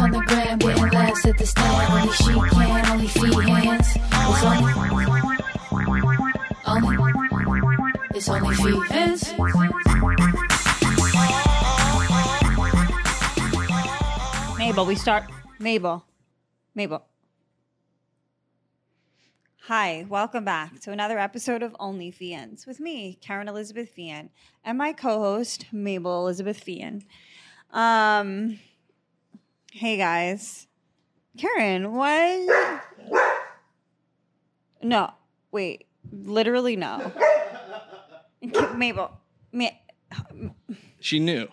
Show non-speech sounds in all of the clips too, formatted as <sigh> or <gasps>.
On the gram, getting laughs at the stand. Only she can, only Feehans. It's only, only, it's only Feehans. Mabel, we start. Mabel. Mabel. Hi, welcome back to another episode of Only Feehans with me, Kerryn Elizabeth Feehan, and my co-host Mabel Elizabeth Feehan. Um, hey guys, Kerryn, what? No, wait, literally no. Mabel, Ma- She knew.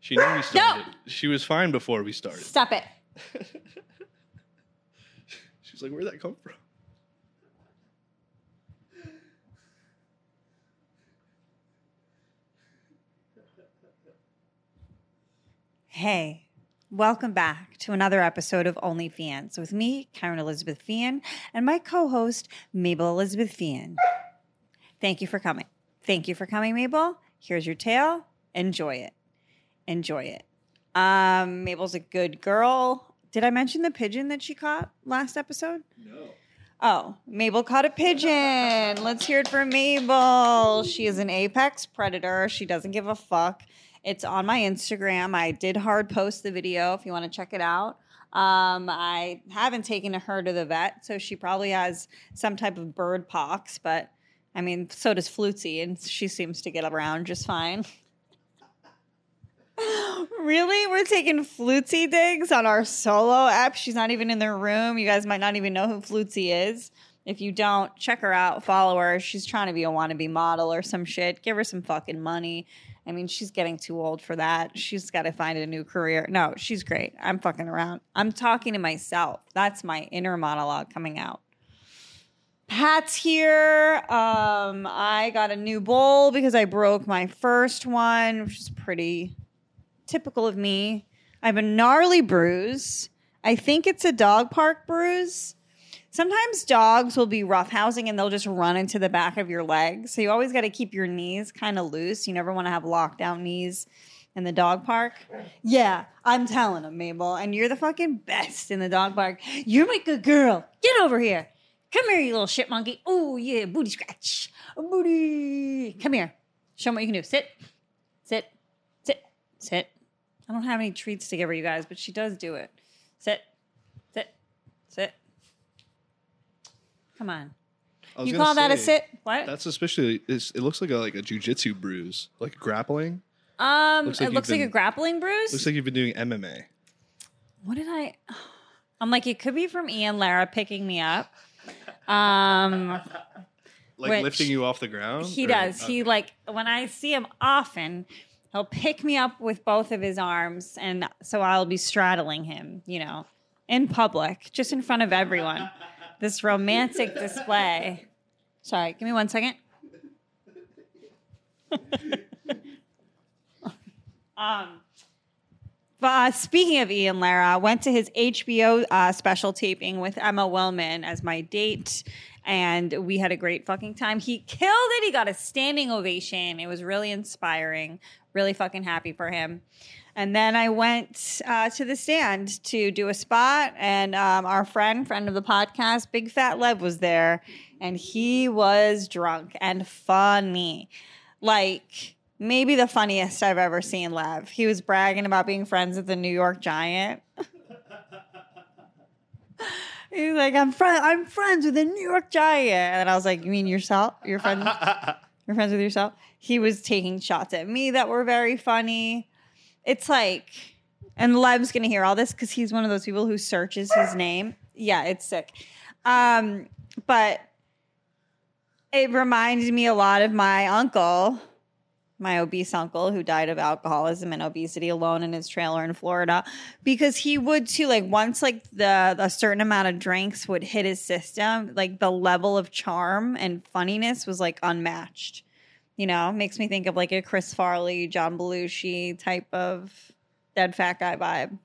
She knew we started. She was fine before we started. stop it. <laughs> She's like, where'd that come from? Hey, welcome back to another episode of Only Feehans with me, Kerryn Elizabeth Feehan, and my co host, Mabel Elizabeth Feehan. Thank you for coming. Thank you for coming, Mabel. Here's your tale. Enjoy it. Enjoy it. Um, Mabel's a good girl. Did I mention the pigeon that she caught last episode? No. Oh, Mabel caught a pigeon. Let's hear it for Mabel. She is an apex predator. She doesn't give a fuck. It's on my Instagram. I did hard post the video if you want to check it out. Um, I haven't taken her to the vet, so she probably has some type of bird pox, but I mean, so does Flutzy, and she seems to get around just fine. <laughs> really? We're taking Flutzy digs on our solo app. She's not even in the room. You guys might not even know who Flutzy is. If you don't, check her out, follow her. She's trying to be a wannabe model or some shit. Give her some fucking money. I mean, she's getting too old for that. She's got to find a new career. No, she's great. I'm fucking around. I'm talking to myself. That's my inner monologue coming out. Pat's here. Um, I got a new bowl because I broke my first one, which is pretty typical of me. I have a gnarly bruise. I think it's a dog park bruise. Sometimes dogs will be roughhousing and they'll just run into the back of your leg. So you always got to keep your knees kind of loose. You never want to have lockdown knees in the dog park. Yeah, I'm telling them, Mabel. And you're the fucking best in the dog park. You're my good girl. Get over here. Come here, you little shit monkey. Oh, yeah, booty scratch. Booty. Come here. Show them what you can do. Sit. Sit. Sit. Sit. I don't have any treats to give her, you guys, but she does do it. Sit. Sit. Sit. Come on. You call that a sit? What? That's especially. It's, it looks like a like a jujitsu bruise, like grappling. um, looks like it you've looks like a been- grappling bruise. Looks like you've been doing MMA. what did I? <sighs> I'm like, it could be from Ian Lara picking me up. Um, Like Which- lifting you off the ground. he Or- does. He like when I see him often, he'll pick me up with both of his arms, and so I'll be straddling him, you know, in public, just in front of everyone. This romantic display. Sorry, give me one second. <laughs> um, but uh, speaking of Ian Lara, went to his HBO uh, special taping with Emma Willmann as my date, and we had a great fucking time. He killed it. He got a standing ovation. It was really inspiring. Really fucking happy for him. And then I went uh, to the stand to do a spot, and um, our friend, friend of the podcast, Big Fat Lev, was there, and he was drunk and funny. Like, maybe the funniest I've ever seen Lev. He was bragging about being friends with the New York Giant. <laughs> He's like, I'm friend, I'm friends with the New York Giant, and I was like, you mean yourself? You're friends? <laughs> You're friends with yourself? He was taking shots at me that were very funny. It's like, and Lev's gonna hear all this because he's one of those people who searches his name. Yeah, it's sick. Um, but it reminded me a lot of my uncle, my obese uncle who died of alcoholism and obesity alone in his trailer in Florida because he would too like once like the a certain amount of drinks would hit his system like the level of charm and funniness was like unmatched you know makes me think of like a Chris Farley John Belushi type of dead fat guy vibe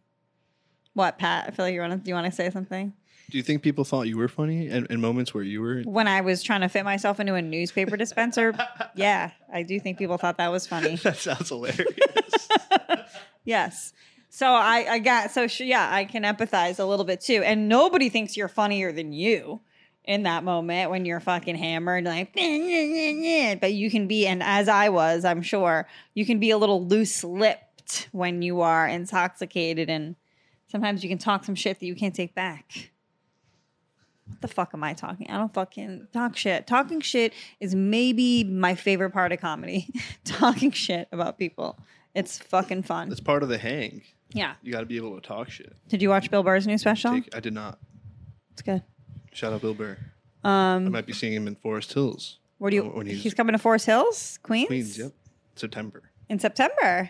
what Pat I feel like you want to do you want to say something Do you think people thought you were funny in, in moments where you were? when I was trying to fit myself into a newspaper dispenser <laughs> yeah I do think people thought that was funny <laughs> that sounds hilarious. <laughs> yes. So I, I got so sh- yeah, I can empathize a little bit too. And nobody thinks you're funnier than you in that moment when you're fucking hammered, like. <laughs> But you can be, and as I was, I'm sure you can be a little loose lipped when you are intoxicated, and sometimes you can talk some shit that you can't take back. What the fuck am I talking? I don't fucking talk shit. Talking shit is maybe my favorite part of comedy. <laughs> talking shit about people. It's fucking fun. It's part of the hang. Yeah. You got to be able to talk shit. Did you watch Bill Burr's new special? Take, I did not. It's good. Shout out Bill Burr. I Um, might be seeing him in Forest Hills. where do you? when he's- he's coming to Forest Hills, Queens. Queens, yep. September. In September.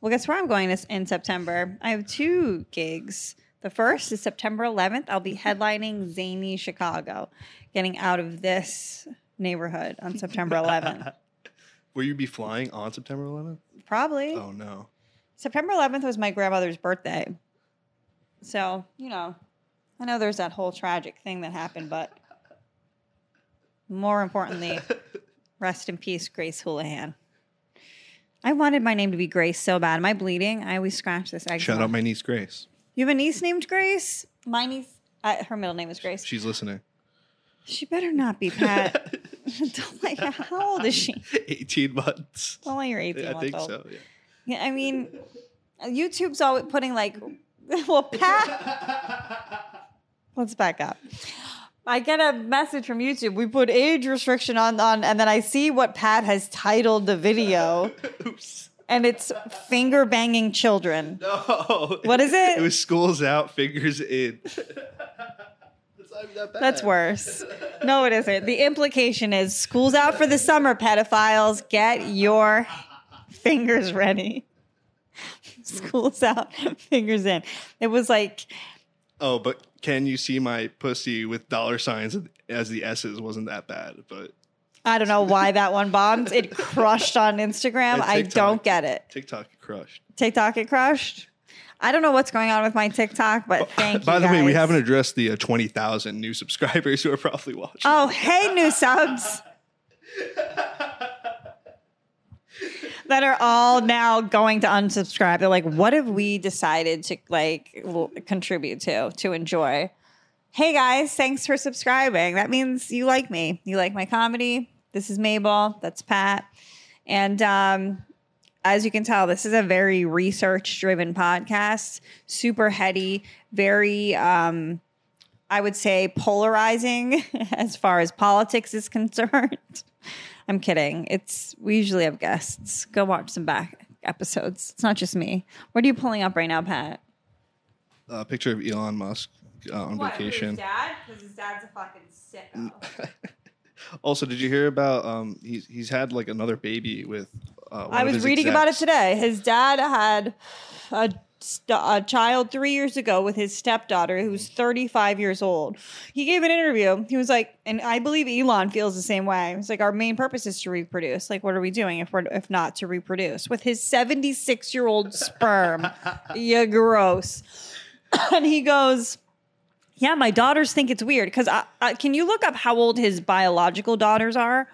Well, guess where I'm going this in September? I have two gigs. The first is September 11th. I'll be headlining Zany Chicago, getting out of this neighborhood on September <laughs> 11th. Will you be flying on September 11th? Probably. Oh no. September 11th was my grandmother's birthday. So, you know, I know there's that whole tragic thing that happened, but more importantly, <laughs> rest in peace, Grace Houlihan. I wanted my name to be Grace so bad. Am I bleeding? I always scratch this eczema. Shout out my niece Grace. You have a niece named Grace? My niece, uh, her middle name is Grace. She's listening. She better not be Pat. <laughs> <laughs> Don't How old is she? 18 months. Don't let your 18 I think old. so. Yeah. Yeah, I mean, YouTube's always putting like, well, Pat. Let's back up. I get a message from YouTube. We put age restriction on on, and then I see what Pat has titled the video, <laughs> Oops. and it's finger banging children. No. What is it? It was schools out, fingers in. That's that. That's worse. No, it isn't. The implication is school's out for the summer, pedophiles. Get your fingers ready. School's out, fingers in. It was like Oh, but can you see my pussy with dollar signs as the S's wasn't that bad, but I don't know why that one bombed. It crushed on Instagram. I don't get it. TikTok it crushed. TikTok it crushed. I don't know what's going on with my TikTok, but thank you. By the way, we haven't addressed the uh, 20,000 new subscribers who are probably watching. Oh, hey, new subs. <laughs> that are all now going to unsubscribe. They're like, what have we decided to like contribute to, to enjoy? Hey guys, thanks for subscribing. That means you like me. You like my comedy. This is Mabel. That's Pat. And um, as you can tell, this is a very research driven podcast, super heady, very, um, I would say, polarizing <laughs> as far as politics is concerned. I'm kidding. It's we usually have guests. Go watch some back episodes. It's not just me. What are you pulling up right now, Pat? A picture of Elon Musk uh, on vacation. His dad? Because his dad's a fucking sicko. <laughs> Also, did you hear about um he's he's had like another baby with uh, one I of was his reading about it today. His dad had a, st- a child three years ago with his stepdaughter who's 35 years old. He gave an interview. He was like, and I believe Elon feels the same way. It's like our main purpose is to reproduce. Like, what are we doing if we're if not to reproduce with his 76 year old sperm? <laughs> yeah, gross. <coughs> and he goes. Yeah, my daughters think it's weird because can you look up how old his biological daughters are?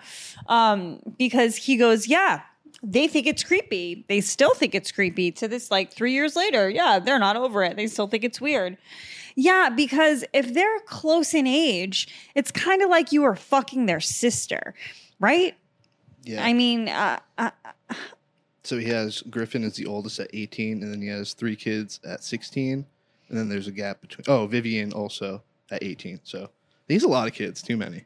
Um, because he goes, yeah, they think it's creepy. They still think it's creepy to this like three years later. Yeah, they're not over it. They still think it's weird. Yeah, because if they're close in age, it's kind of like you were fucking their sister, right? Yeah. I mean, uh, uh, so he has Griffin is the oldest at 18, and then he has three kids at 16, and then there's a gap between. Oh, Vivian also at 18. So he's a lot of kids. Too many.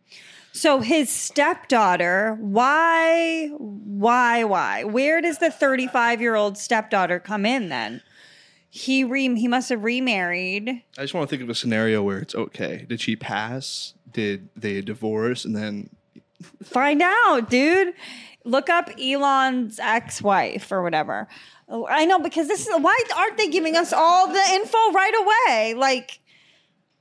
So his stepdaughter, why, why, why? Where does the 35 year old stepdaughter come in then? He re- he must have remarried. I just want to think of a scenario where it's okay. Did she pass? Did they divorce? And then Find out, dude. Look up Elon's ex-wife or whatever. Oh, I know because this is why aren't they giving us all the info right away? Like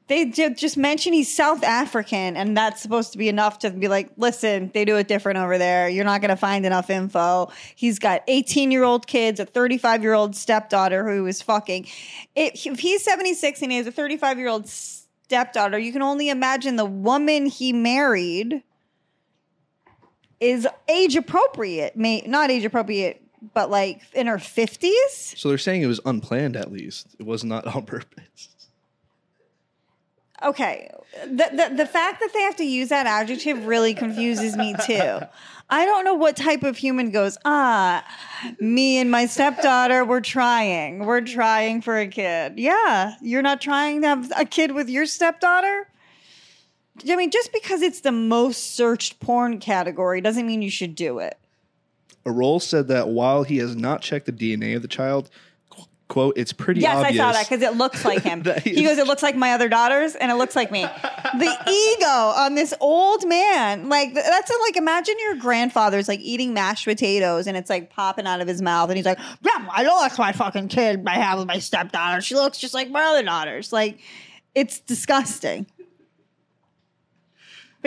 they just mention he's South African, and that's supposed to be enough to be like, listen, they do it different over there. You're not going to find enough info. He's got 18 year old kids, a 35 year old stepdaughter who is fucking. If he's 76 and he has a 35 year old stepdaughter, you can only imagine the woman he married is age appropriate. Not age appropriate but like in her 50s? So they're saying it was unplanned. At least it was not on <laughs> purpose. Okay. The, the the fact that they have to use that adjective really confuses me too. I don't know what type of human goes, ah, me and my stepdaughter, we're trying. We're trying for a kid. Yeah. You're not trying to have a kid with your stepdaughter? I mean, just because it's the most searched porn category doesn't mean you should do it. Errol said that while he has not checked the DNA of the child, quote, it's pretty obvious. Yes, obvious. I saw that because it looks like him. <laughs> He goes, "It looks like my other daughters, and it looks like me." the <laughs> ego on this old man, like th- that's like imagine your grandfather's like eating mashed potatoes, and it's like popping out of his mouth, and he's like, "Yeah, I know that's my fucking kid I have with my stepdaughter. She looks just like my other daughters." Like, it's disgusting.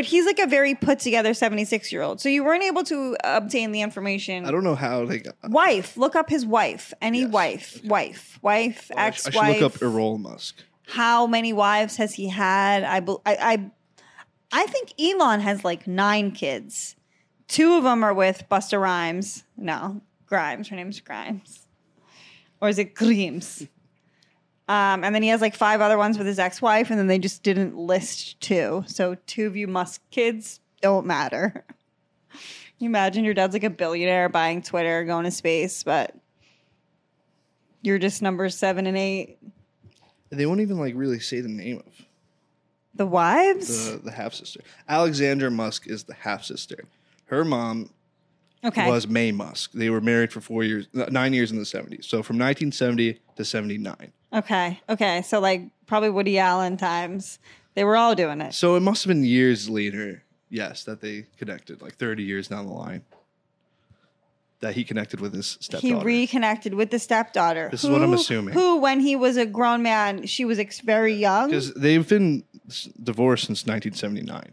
But he's like a very put together 76 year old. So you weren't able to obtain the information. I don't know how they uh, got. Wife, look up his wife. Any Yes. wife, wife, wife, oh, I ex should wife. look up Errol Musk. How many wives has he had? I, bel- I, I, I think Elon has like nine kids. Two of them are with Busta Rhymes. No, Grimes. Her name's Grimes, or is it Grimes? Um, and then he has like five other ones with his ex-wife, and then they just didn't list two. So two of you Musk kids don't matter. <laughs> you imagine your dad's like a billionaire buying Twitter, going to space, but you're just number seven and eight. They won't even like really say the name of The wives? the the half sister. Alexandra Musk is the half sister. Her mom okay. was May Musk. They were married for four years, uh, nine years in the seventies. So from 1970 to 79. Okay. Okay. So like probably Woody Allen times. They were all doing it. So it must have been years later, yes, that they connected, like 30 years down the line, that he connected with his stepdaughter. He reconnected with the stepdaughter. This is what I'm assuming. Who, when he was a grown man, she was ex- very young. Because they've been divorced since 1979.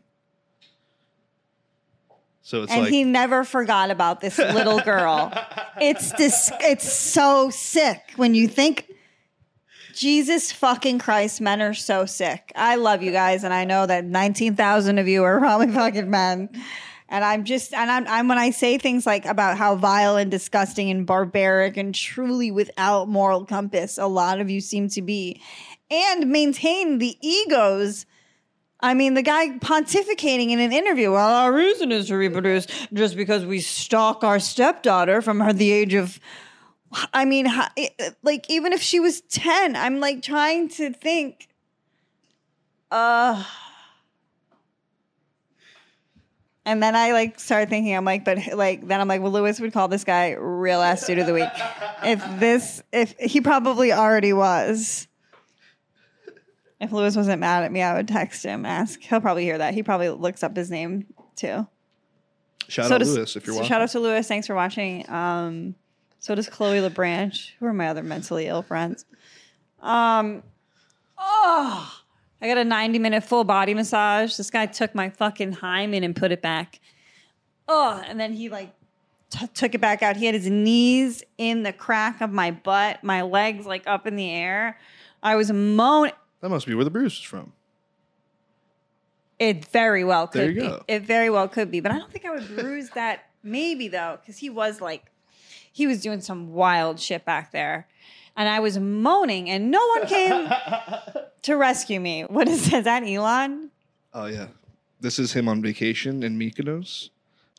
So it's and like he never forgot about this little girl. <laughs> it's this. It's so sick when you think. Jesus fucking Christ, men are so sick. I love you guys, and I know that nineteen thousand of you are probably fucking men. And I'm just, and I'm, I'm when I say things like about how vile and disgusting and barbaric and truly without moral compass, a lot of you seem to be, and maintain the egos I mean, the guy pontificating in an interview. Well, our reason is to reproduce just because we stalk our stepdaughter from her the age of. I mean, like even if she was ten, I'm like trying to think. Uh. And then I like start thinking, I'm like, but like, then I'm like, well, Luis would call this guy real ass dude of the week. If this, if he probably already was. If Luis wasn't mad at me, I would text him, ask. He'll probably hear that. He probably looks up his name too. shout so out does, Luis if you're so watching. Shout out to Luis. Thanks for watching. Um, so does Chloe LeBranch. Who are my other mentally ill friends? Um, oh, I got a 90 minute full body massage. This guy took my fucking hymen and put it back. Oh, and then he like t- took it back out. He had his knees in the crack of my butt, my legs like up in the air. I was moaning. That must be where the bruise is from. It very well could There you be. go. It very well could be, but I don't think I would bruise that. <laughs> Maybe though, because he was like, he was doing some wild shit back there, and I was moaning, and no one came <laughs> to rescue me. What is is that, Elon? Oh yeah, this is him on vacation in Mykonos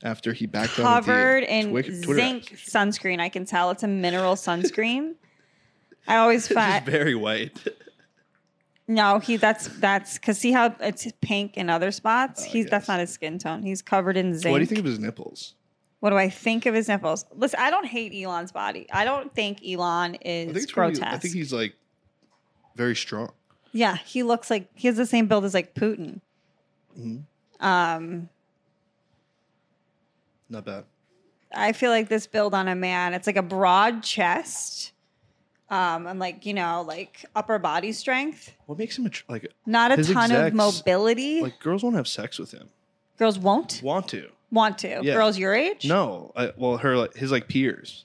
after he backed out of Covered the in Twitter zinc accusation. sunscreen. I can tell it's a mineral sunscreen. I always <laughs> find very white. No, he that's that's because see how it's pink in other spots. Oh, I He's that's not his skin tone. He's covered in zinc. what do you think of his nipples? What do I think of his nipples? Listen, I don't hate Elon's body. I don't think Elon I is think it's pretty, grotesque. I think he's like very strong. yeah, he looks like he has the same build as like Putin. Mhm. Um, Not bad. I feel like this build on a man. It's like a broad chest, um, and like you know, like upper body strength. What makes him a like Not a His ton of execs, mobility. like girls won't have sex with him? Girls won't Want to? want to. Yeah. Girls your age. No. I, well, her like his like peers.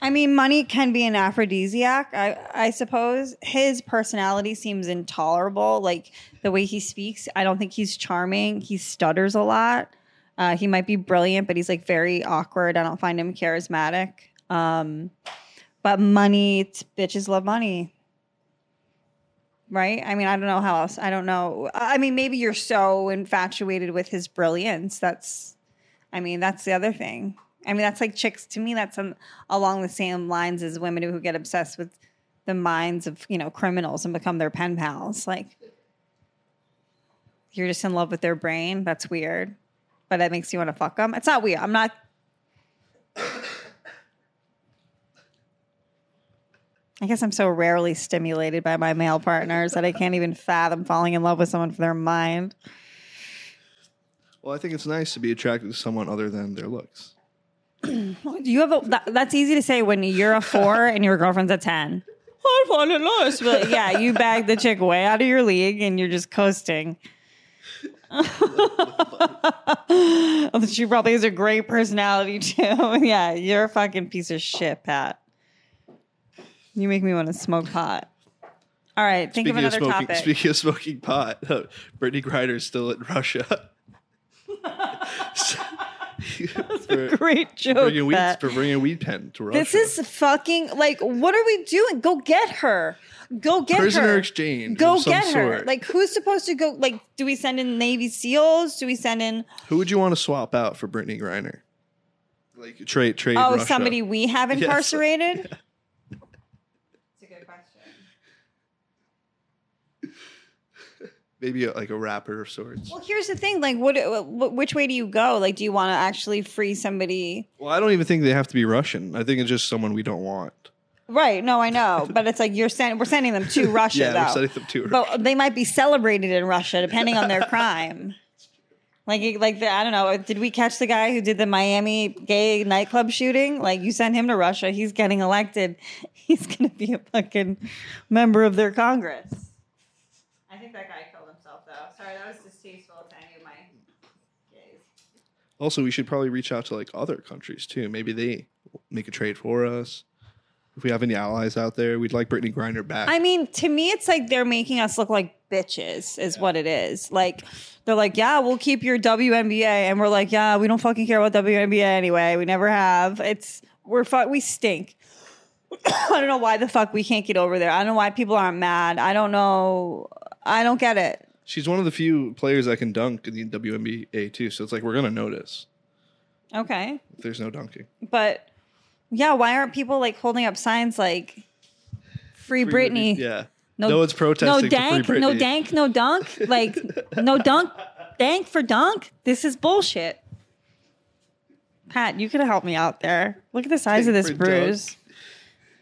I mean, money can be an aphrodisiac, I, I suppose. His personality seems intolerable. Like the way he speaks, I don't think he's charming. He stutters a lot. Uh, he might be brilliant, but he's like very awkward. I don't find him charismatic. Um, but money, bitches love money. Right? I mean, I don't know how else. I don't know. I mean, maybe you're so infatuated with his brilliance. That's, I mean, that's the other thing. I mean, that's like chicks to me. That's um, along the same lines as women who get obsessed with the minds of you know criminals and become their pen pals. Like, you're just in love with their brain. That's weird, but that makes you want to fuck them. It's not weird. I'm not. I guess I'm so rarely stimulated by my male partners that I can't even fathom falling in love with someone for their mind. Well, I think it's nice to be attracted to someone other than their looks. <clears throat> You have a? That, that's easy to say when you're a four <laughs> and your girlfriend's a ten. I find it nice, but <laughs> yeah, you bagged the chick way out of your league and you're just coasting. <laughs> she probably has a great personality too. yeah, you're a fucking piece of shit, Pat. You make me want to smoke pot. All right, think of another smoking, topic. speaking of smoking pot, <laughs> Brittney Griner is still in Russia. <laughs> for, Great joke. bringing weed, for bringing a weed pen to Russia. This is fucking like, what are we doing? Go get her. Go get prisoner her. exchange. Go get her. sort. Like, who's supposed to go? Like, do we send in Navy SEALs? Do we send in who would you want to swap out for Brittney Griner? Like trade trade. oh Russia. somebody we have <laughs> incarcerated? That's a good question. Maybe a, like a rapper of sorts. Well, here's the thing. Like, what? Uh, wh- Which way do you go? Like, do you want to actually free somebody? Well, I don't even think they have to be Russian. I think it's just someone we don't want. Right. No, I know, <laughs> but it's like you're sending. We're sending them to <laughs> Russia, yeah, though. we're sending them to Russia. but they might be celebrated in Russia <laughs> depending on their crime. Like, like the, I don't know. Uh, did we catch the guy who did the Miami gay nightclub shooting? Like, you send him to Russia, he's getting elected. He's gonna be a fucking member of their Congress. I think that guy killed himself, though. Sorry, that was distasteful to any of my gays. Also, we should probably reach out to like other countries too. Maybe they make a trade for us. If we have any allies out there, we'd like Brittney Griner back. I mean, to me, it's like they're making us look like bitches, is what it is. Like, they're like, yeah, we'll keep your WNBA. And we're like, yeah, we don't fucking care about WNBA anyway. We never have. It's, we're, fu- we stink. <coughs> I don't know why the fuck we can't get over there. I don't know why people aren't mad. I don't know. I don't get it. She's one of the few players that can dunk in the WNBA too. So it's like we're gonna notice Okay. if there's no dunking. But yeah, why aren't people like holding up signs like free, Free Britney? Yeah. No- No, one's protesting. No dank, no dank, no dunk. Like no dunk, dank for dunk. This is bullshit. Pat, you could have helped me out there. Look at the size of this for dunk. bruise.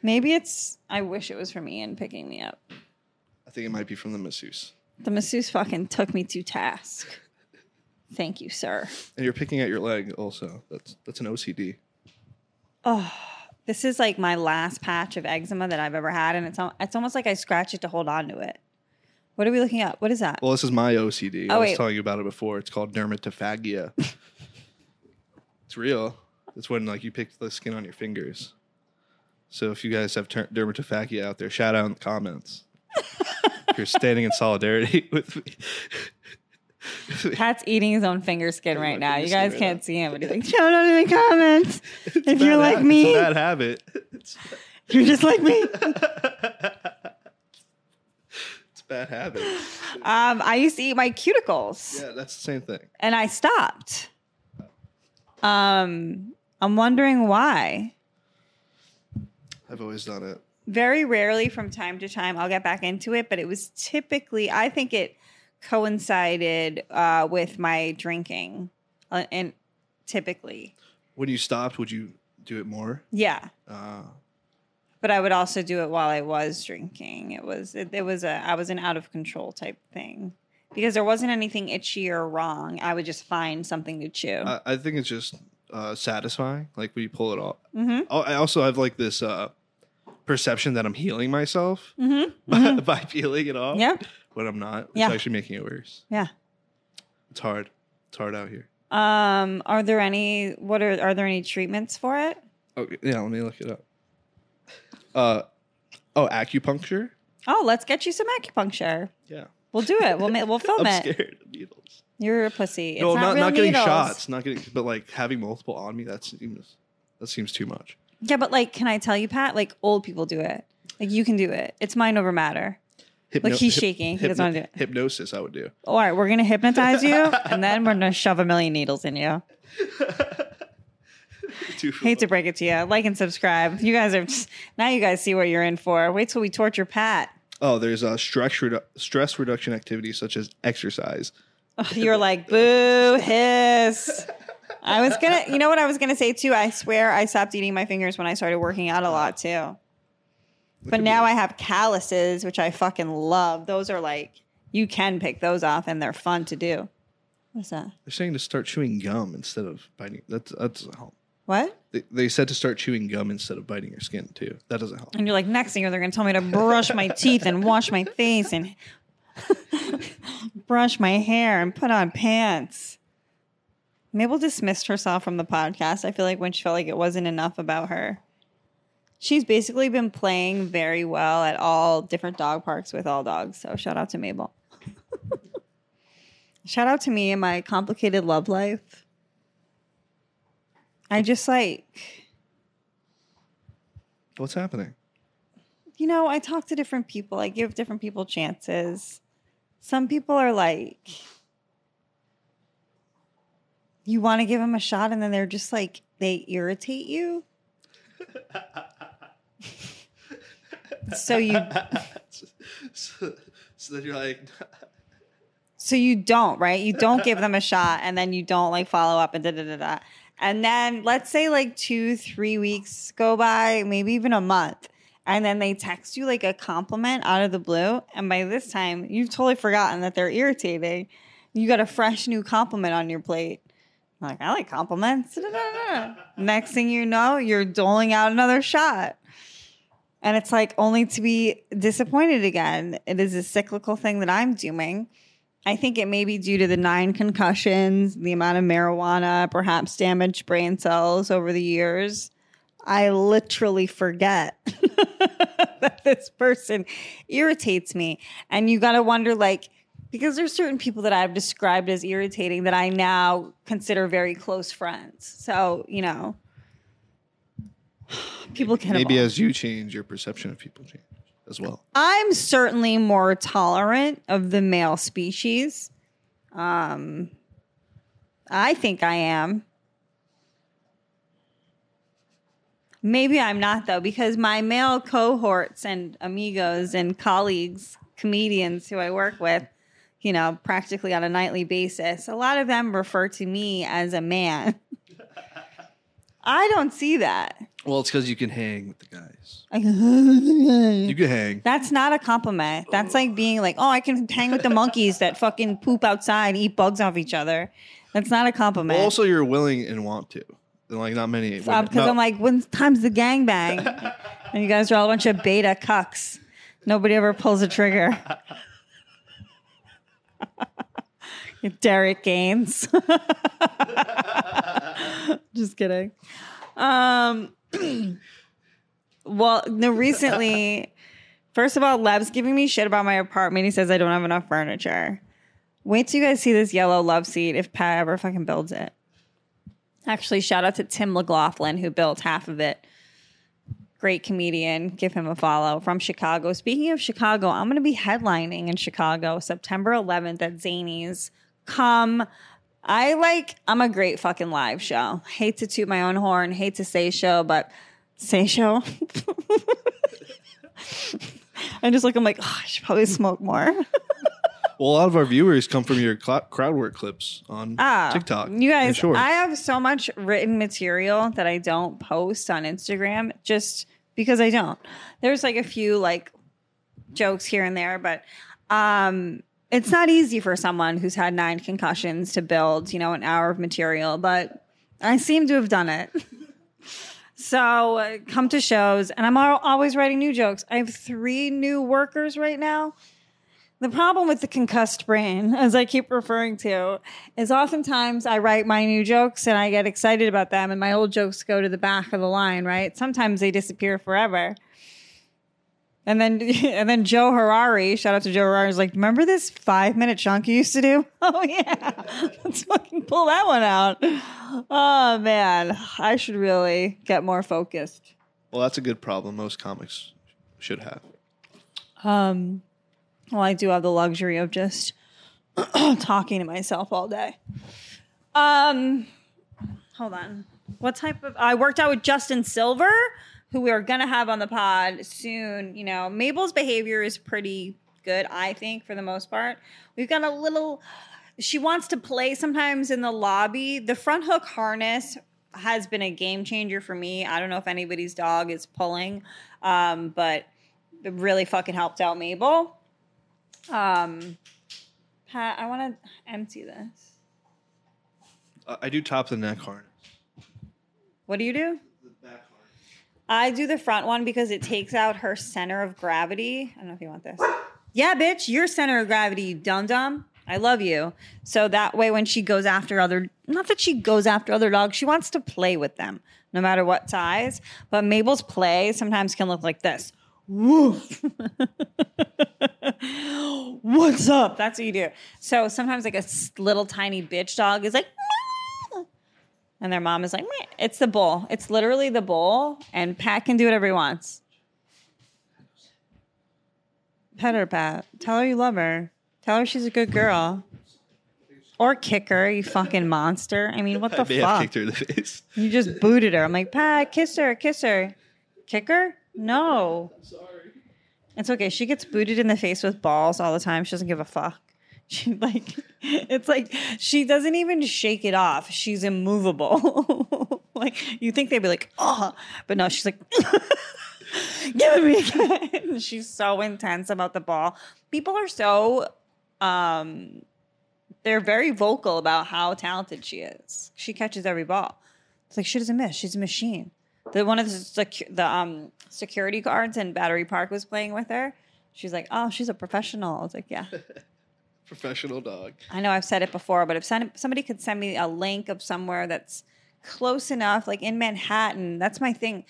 Maybe it's. I wish it was from Ian picking me up. I think it might be from the masseuse. The masseuse fucking took me to task. Thank you, sir. And you're picking at your leg also. That's that's an OCD. Oh, this is like my last patch of eczema that I've ever had, and it's al- it's almost like I scratch it to hold on to it. What are we looking at? What is that? Well, this is my OCD. Oh, I Oh, was wait. telling you about it before. It's called dermatophagia. <laughs> it's real. It's when like you pick the skin on your fingers. So if you guys have ter- dermatophagia out there, shout out in the comments. <laughs> you're standing in solidarity <laughs> with me. Pat's eating his own finger skin right now. You guys can't see him, but he's like, <laughs> shout out in the comments if you're like me. It's a bad habit. <laughs> It's, You're just like me. it's a bad habit. Um, I used to eat my cuticles, Yeah, that's the same thing. and I stopped. Um, I'm wondering why. I've always done it. Very rarely, from time to time, I'll get back into it, but it was typically. I think it coincided uh, with my drinking, uh, and typically, When you stopped, would you do it more? yeah. Uh, But I would also do it while I was drinking. It was it, it was a I was an out of control type thing because there wasn't anything itchy or wrong. I would just find something to chew. I, I think it's just uh, satisfying, like when you pull it off. Mhm. Oh, I also have like this uh, perception that I'm healing myself Mhm. <laughs> by, by peeling it off. Yeah. When I'm not, it's Yeah. actually making it worse. Yeah. It's hard. It's hard out here. Um, are there any what are are there any treatments for it? Okay, yeah. Let me look it up. Uh, oh, acupuncture. Oh, let's get you some acupuncture. Yeah. We'll do it. We'll ma- we'll <laughs> film I'm it. scared of needles. You're a pussy. It's no, not, not not getting needles. shots. Not getting, but like having multiple on me. That seems that seems too much. Yeah, but like, can I tell you, Pat? Like, old people do it. Like, you can do it. It's mind over matter. Hypno- Like, he's shaking. He doesn't wanna do it. Hypnosis, I would do. All right, we're gonna hypnotize you, <laughs> and then we're gonna shove a million needles in you. <laughs> Hate to break it to you. Like and subscribe. You guys are now. You guys see what you're in for. Wait till we torture Pat. Oh, there's a stress redu- stress reduction activities such as exercise. Ugh, You're like boo hiss. <laughs> I was gonna. You know what I was gonna say too. I swear I stopped eating my fingers when I started working out a lot too. But now I have calluses, which I fucking love. Those are like you can pick those off, and they're fun to do. What's that? They're saying to start chewing gum instead of biting. That's that doesn't help. What? They, they said to start chewing gum instead of biting your skin too. That doesn't help. And you're like, next thing they're going to tell me to brush my teeth and wash my face and <laughs> brush my hair and put on pants. Mabel dismissed herself from the podcast. I feel like when she felt like it wasn't enough about her. She's basically been playing very well at all different dog parks with all dogs. So shout out to Mabel. <laughs> shout out to me and my complicated love life. I just like What's happening? you know, I talk to different people. I give different people chances. Some people are like, you want to give them a shot, and then they're just like, they irritate you. so you, <laughs> so, so then you're like, <laughs> so you don't, right? You don't give them a shot, and then you don't like follow up and da da da da. And then let's say like two, three weeks go by, maybe even a month. And then they text you like a compliment out of the blue. And by this time, you've totally forgotten that they're irritating. You got a fresh new compliment on your plate. Like, I like compliments. Next thing you know, you're doling out another shot. And it's like only to be disappointed again. It is a cyclical thing that I'm doing. I think it may be due to the nine concussions, the amount of marijuana, perhaps damaged brain cells over the years. I literally forget <laughs> that this person irritates me. And you got to wonder, like, because there's certain people that I've described as irritating that I now consider very close friends. So, you know, <sighs> people can maybe evolve. as you change, your perception of people change as well. I'm certainly more tolerant of the male species. Um, I think I am. Maybe I'm not though, because my male cohorts and amigos and colleagues, comedians who I work with, you know, practically on a nightly basis, a lot of them refer to me as a man. <laughs> I don't see that. Well, it's because you can hang with the guys. <laughs> You can hang. That's not a compliment. That's like being like, oh, I can hang with the monkeys that fucking poop outside, eat bugs off each other. That's not a compliment. Well, also, you're willing and want to. And like not many. because no, I'm like, when time's the gangbang? and you guys are all a bunch of beta cucks. Nobody ever pulls a trigger. <laughs> Derek Gaines. <laughs> Just kidding. Um, <clears throat> well, no, recently, first of all, Lev's giving me shit about my apartment. He says I don't have enough furniture. Wait till you guys see this yellow love seat if Pat ever fucking builds it. Actually, shout out to Tim McLaughlin who built half of it. Great comedian. Give him a follow from Chicago. Speaking of Chicago, I'm going to be headlining in Chicago September 11th at Zanies. Come. I like, I'm a great fucking live show. Hate to toot my own horn, hate to say show, but say show. <laughs> I just look, I'm like, oh, I should probably smoke more. <laughs> well, a lot of our viewers come from your cl- crowd work clips on Ah, TikTok. You guys, I have so much written material that I don't post on Instagram just because I don't. There's like a few like jokes here and there, but um it's not easy for someone who's had nine concussions to build, you know, an hour of material, but I seem to have done it. So uh, come to shows, and I'm al- always writing new jokes. I have three new workers right now. The problem with the concussed brain, <laughs> as I keep referring to, is oftentimes I write my new jokes and I get excited about them, and my old jokes go to the back of the line, right? Sometimes they disappear forever. And then <laughs> and then Joe Harari, shout out to Joe Harari, is like, remember this five minute chunk you used to do? <laughs> Oh yeah. <laughs> Let's fucking pull that one out. Oh man. I should really get more focused. Well, that's a good problem. Most comics should have. Um well, I do have the luxury of just <clears throat> talking to myself all day. Um hold on. What type of I worked out with Justin Silver, who we are gonna have on the pod soon. You know, Mabel's behavior is pretty good, I think, for the most part. We've got a little she wants to play sometimes in the lobby. The front hook harness has been a game changer for me. I don't know if anybody's dog is pulling, um, but it really fucking helped out Mabel. Um, Pat, I want to empty this. Uh, I do top the neck harness. What do you do? I do the front one because it takes out her center of gravity. I don't know if you want this. Yeah, bitch, your center of gravity, you dum dum. I love you. So that way, when she goes after other, not that she goes after other dogs, she wants to play with them, no matter what size. But Mabel's play sometimes can look like this. Woof. <laughs> What's up? That's what you do. So sometimes, like a little tiny bitch dog is like. And their mom is like, "Meh." it's the bowl. It's literally the bowl, and Pat can do whatever he wants. Pet her, Pat. Tell her you love her. Tell her she's a good girl. Or kick her, you fucking monster. I mean, what <laughs> the I may have fuck? kicked her in the face. You just booted her. I'm like, Pat, kiss her, kiss her. Kick her? No. Sorry. It's okay. She gets booted in the face with balls all the time. She doesn't give a fuck. <laughs> She like it's like she doesn't even shake it off. She's immovable. <laughs> like you think they'd be like, oh, but no, she's like, <laughs> give it me again. she's so intense about the ball. People are so um they're very vocal about how talented she is. She catches every ball. It's like she doesn't miss. She's a machine. The one of the secu- the um security guards in Battery Park was playing with her. She's like, "Oh, she's a professional." I was like, "Yeah, Professional dog. I know I've said it before, but if somebody could send me a link of somewhere that's close enough, like in Manhattan, that's my thing.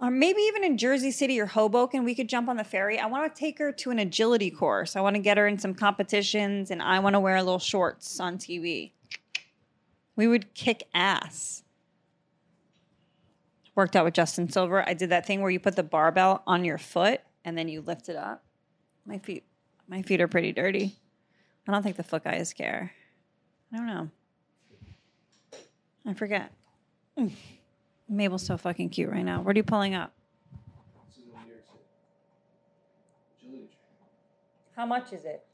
Or maybe even in Jersey City or Hoboken, we could jump on the ferry. I want to take her to an agility course. I want to get her in some competitions, and I want to wear a little shorts on TV. We would kick ass. Worked out with Justin Silver. I did that thing where you put the barbell on your foot and then you lift it up. My feet, my feet are pretty dirty. I don't think the foot guys care. I don't know. I forget. Mm. Mabel's so fucking cute right now. What are you pulling up? How much is it?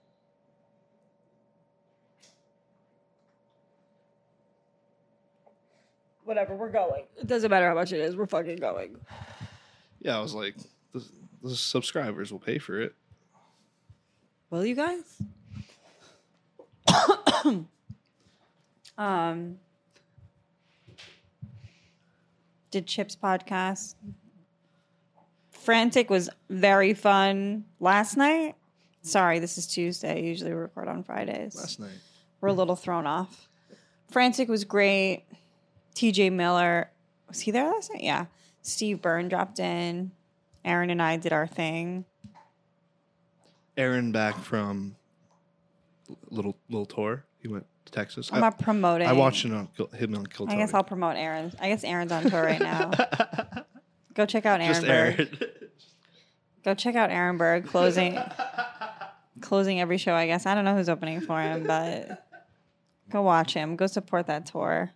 Whatever, we're going. It doesn't matter how much it is. We're fucking going. Yeah, I was like, the, the subscribers will pay for it. Will you guys? <coughs> um, did Chips podcast. Frantic was very fun last night. Sorry, this is Tuesday. Usually we record on Fridays. Last night. We're a little thrown off. Frantic was great. TJ Miller, was he there last night? Yeah. Steve Byrne dropped in. Aaron and I did our thing. Aaron back from little little tour. He went to Texas. I'm I, not promoting. I watched him on, him on Kill I guess I'll promote Aaron. I guess Aaron's on tour right now. <laughs> Go check out Aaron Just Berg. Aaron. Go check out Aaron Berg closing closing every show. I guess I don't know who's opening for him, but go watch him. Go support that tour.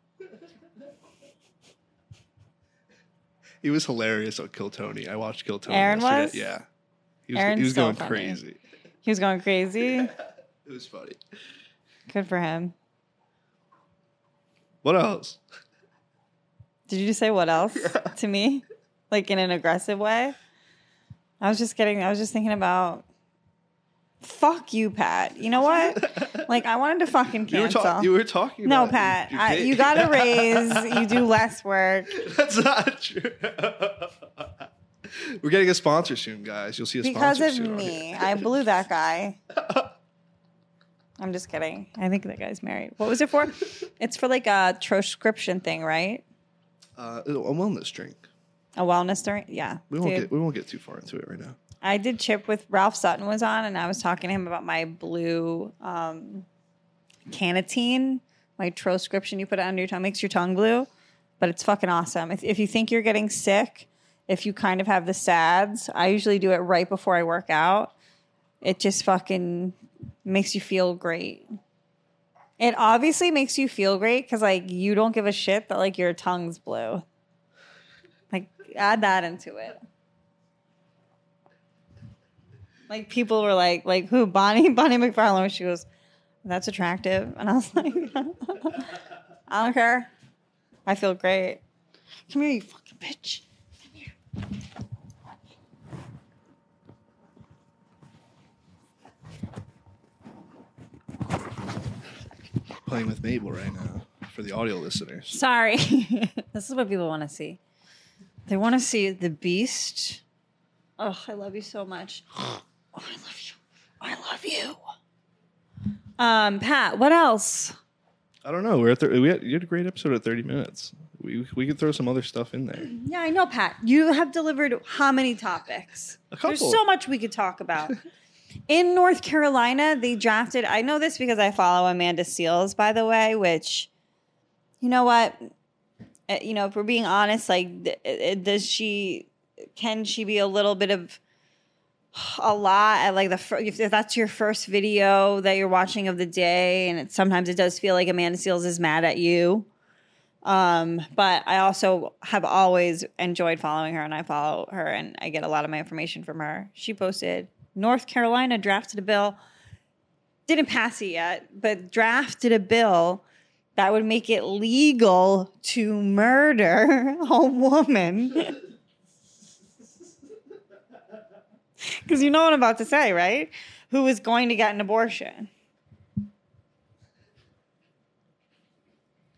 he was hilarious on Kill Tony. I watched Kill Tony. Aaron yesterday. was? Yeah. He was, Aaron's he was going funny. crazy. He was going crazy. <laughs> It was funny. Good for him. What else? Did you just say what else <laughs> to me? Like in an aggressive way? I was just getting I was just thinking about fuck you, Pat. You know what? <laughs> Like I wanted to fucking You were, cancel. talk- you were talking no, about Pat. your I, you got a <laughs> raise. You do less work. That's not true. We're getting a sponsor soon, guys. You'll see a because sponsor of soon me. I blew that guy. I'm just kidding. I think that guy's married. What was it for? <laughs> It's for like a transcription thing, right? Uh, a wellness drink. A wellness drink. Yeah. We won't Dude, get we won't get too far into it right now. I did chip with Ralph Sutton was on, and I was talking to him about my blue um, canatine, my transcription you put it under your tongue, makes your tongue blue, but it's fucking awesome. If, if you think you're getting sick, if you kind of have the SADS, I usually do it right before I work out. It just fucking makes you feel great. It obviously makes you feel great because like you don't give a shit that like your tongue's blue. Like add that into it. Like people were like, like who? Bonnie, <laughs> Bonnie McFarlane. She goes, "That's attractive," and I was <laughs> like, "I don't care. I feel great. Come here, you fucking bitch. Come here." Playing with Mabel right now for the audio listeners. Sorry, <laughs> this is what people want to see. They want to see the beast. Oh, I love you so much. <gasps> Oh, I love you. I love you. Um, Pat, what else? I don't know. We're at the, we had, you had a great episode at 30 minutes. We we could throw some other stuff in there. Yeah, I know, Pat. You have delivered how many topics? A couple. There's so much we could talk about. <laughs> In North Carolina, they drafted. I know this because I follow Amanda Seales, by the way. Which, you know what? Uh, You know, if we're being honest, like, uh, does she? Can she be a little bit of a lot at like the if that's your first video that you're watching of the day, and it, sometimes it does feel like Amanda Seales is mad at you. Um, but I also have always enjoyed following her and I follow her and I get a lot of my information from her. She posted North Carolina drafted a bill, didn't pass it yet, but drafted a bill that would make it legal to murder <laughs> a woman. <laughs> Because you know what I'm about to say, right? Who is going to get an abortion.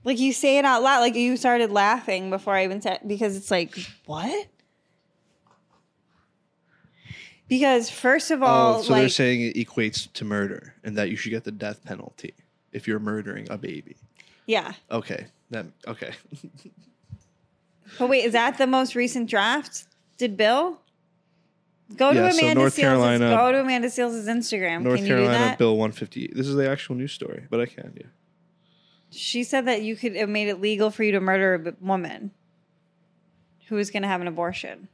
Like you say it out loud, like you started laughing before I even said because it's like what? Because first of all, Oh, so they're saying it equates to murder and that you should get the death penalty if you're murdering a baby. yeah, Okay. That okay. <laughs> but wait, is that the most recent draft? Did Bill go to Yeah, so Amanda North Seales' Carolina- go to Amanda Seales' Instagram? North Can you do Carolina? Bill 158. This is the actual news story, but I can, yeah. She said that you could it made it legal for you to murder a woman who was going to have an abortion.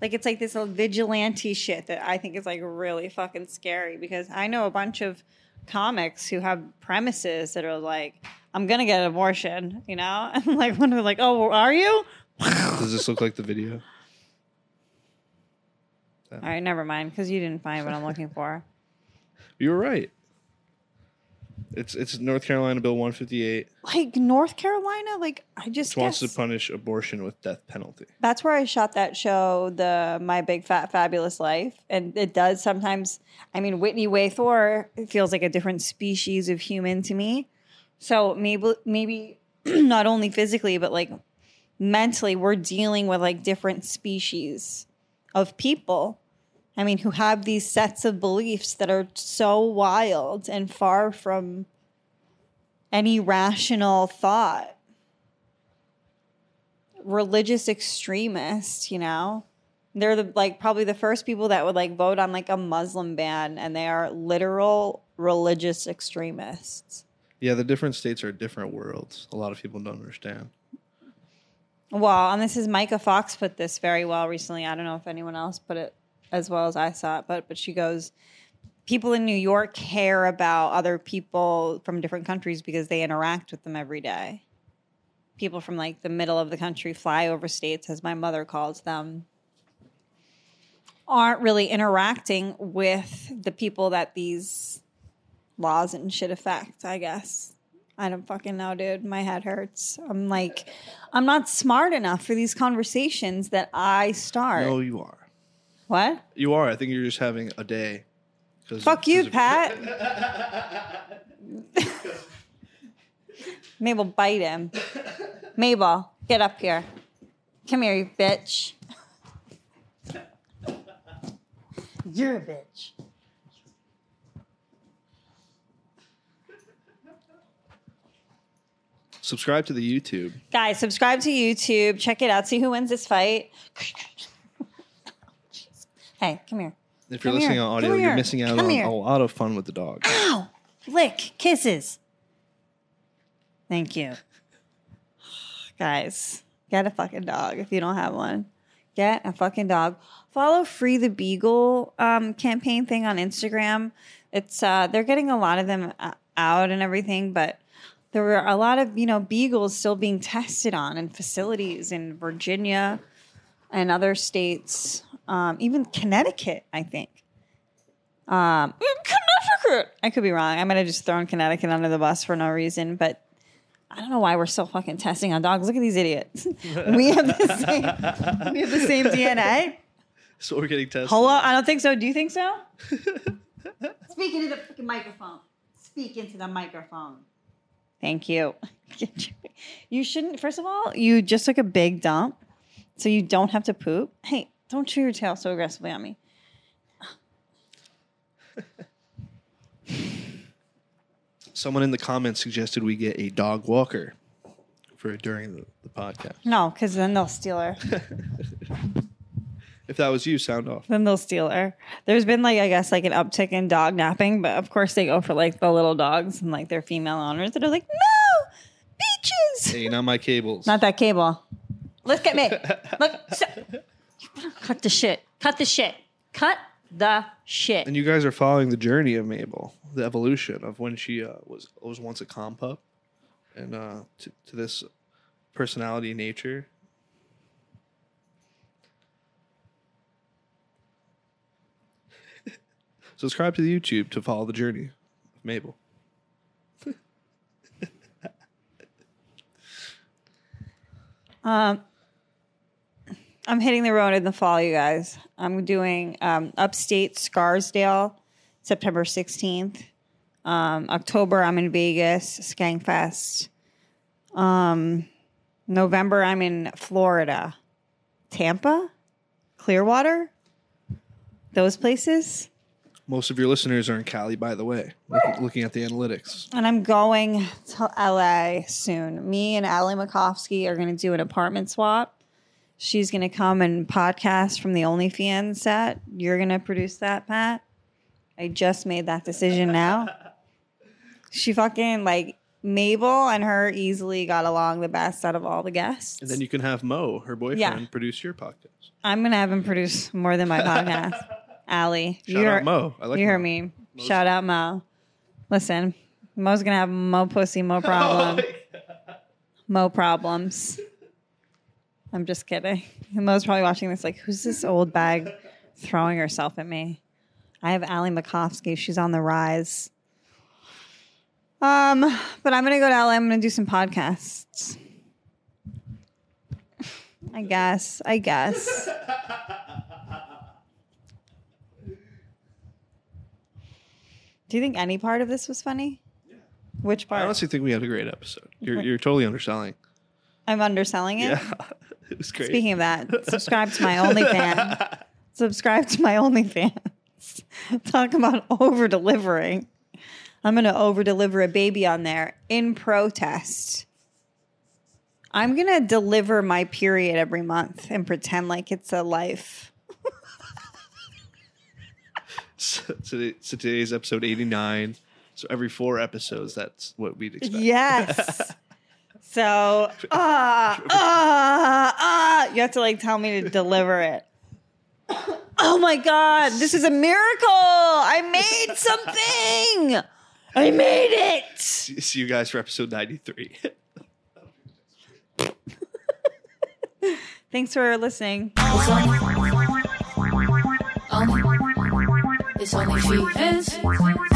Like it's like this vigilante shit that I think is like really fucking scary because I know a bunch of comics who have premises that are like, I'm gonna get an abortion, you know, <laughs> and like when they're like, oh, are you? Does this look like the video? All right, never mind because you didn't find what I'm looking for. You were right. It's it's North Carolina Bill 158, Like North Carolina, like I just wants to guess- punish abortion with death penalty. that's where I shot that show, the My Big Fat Fabulous Life, and it does sometimes. I mean, Whitney Way Thore feels like a different species of human to me. So maybe, maybe <clears throat> not only physically, but like mentally, we're dealing with like different species of people. I mean, who have these sets of beliefs that are so wild and far from any rational thought religious extremists, you know. They're the like probably the first people that would like vote on like a Muslim ban and they are literal religious extremists. Yeah, the different states are different worlds. A lot of people don't understand. Well, and this is Micah Fox put this very well recently. I don't know if anyone else put it as well as I saw it, but but she goes people in New York care about other people from different countries because they interact with them every day. People from like the middle of the country, flyover states, as my mother calls them, aren't really interacting with the people that these laws and shit affect, I guess. I don't fucking know, dude. My head hurts. I'm like, I'm not smart enough for these conversations that I start. No, you are. What? You are. I think you're just having a day. 'Cause- Fuck you, of- Pat. <laughs> Mabel, bite him. Mabel, get up here. Come here, you bitch. You're a bitch. Subscribe to the YouTube. Guys, subscribe to YouTube. Check it out. See who wins this fight. Hey, come here. If you're Come listening here. on audio, Come you're here. missing out Come on here. a lot of fun with the dog. Ow! Lick, kisses. Thank you. Guys, get a fucking dog if you don't have one. Get a fucking dog. Follow Free the Beagle um, campaign thing on Instagram. It's uh, they're getting a lot of them uh, out and everything, but there were a lot of you know beagles still being tested on in facilities in Virginia and other states, um, even Connecticut, I think. Um, Connecticut. I could be wrong. I might have just thrown Connecticut under the bus for no reason, but I don't know why we're still fucking testing on dogs. Look at these idiots. <laughs> we have the same. We have the same <laughs> DNA. So we're getting tested. Hello, I don't think so. Do you think so? <laughs> Speak into the fucking microphone. Speak into the microphone. Thank you. You shouldn't. First of all, you just took a big dump, so you don't have to poop. Hey, don't chew your tail so aggressively on me. Someone in the comments suggested we get a dog walker for during the, the podcast. No, because then they'll steal her. <laughs> If that was you, sound off. then they'll steal her. There's been like I guess like an uptick in dog napping, but of course they go for like the little dogs and like their female owners that are like, no, beaches. Hey, not my cables. Not that cable. Look at me. Look. s- Cut the shit. Cut the shit. Cut the shit. and you guys are following the journey of Mabel, the evolution of when she uh, was was once a calm pup, and uh, to, to this personality nature. <laughs> Subscribe to the YouTube to follow the journey of Mabel. <laughs> Um, I'm hitting the road in the fall, you guys. I'm doing um, upstate Scarsdale, September 16th. Um, October, I'm in Vegas, Skankfest. Um, November, I'm in Florida, Tampa, Clearwater, those places. Most of your listeners are in Cali, by the way. Looking, looking at the analytics, And I'm going to LA soon. Me and Ali Macofsky are going to do an apartment swap. She's going to come and podcast from the only OnlyFans set. You're going to produce that, Pat. I just made that decision now. <laughs> She fucking like Mabel and her easily got along the best out of all the guests. and then you can have Mo, her boyfriend, Yeah. produce your podcast. I'm going to have him produce more than my <laughs> podcast. Ali, Shout out Mo. I like you heard Mo. me. Shout out Mo. Listen, Mo's gonna have Mo pussy, Mo <laughs> oh problem, Mo problems. I'm just kidding. Mo's probably watching this like, who's this old bag throwing herself at me? I have Ali Macofsky. She's on the rise. Um, but I'm gonna go to LA. I'm gonna do some podcasts. I guess. I guess. Do you think any part of this was funny? Which part? I honestly think we had a great episode. You're you're totally underselling. I'm underselling it. Yeah, <laughs> <laughs> it was great. Speaking of that, <laughs> subscribe to my OnlyFans. <laughs> subscribe to my OnlyFans. Talk about over delivering. I'm going to over deliver a baby on there in protest. I'm going to deliver my period every month and pretend like it's a life. So, today, so today's episode 89. So every four episodes, that's what we'd expect. Yes. So, ah, ah, ah, you have to like tell me to deliver it. <coughs> Oh my God, this is a miracle. I made something. I made it. See see you guys for episode 93. <laughs> Thanks for listening. It's only, only, it's only she is.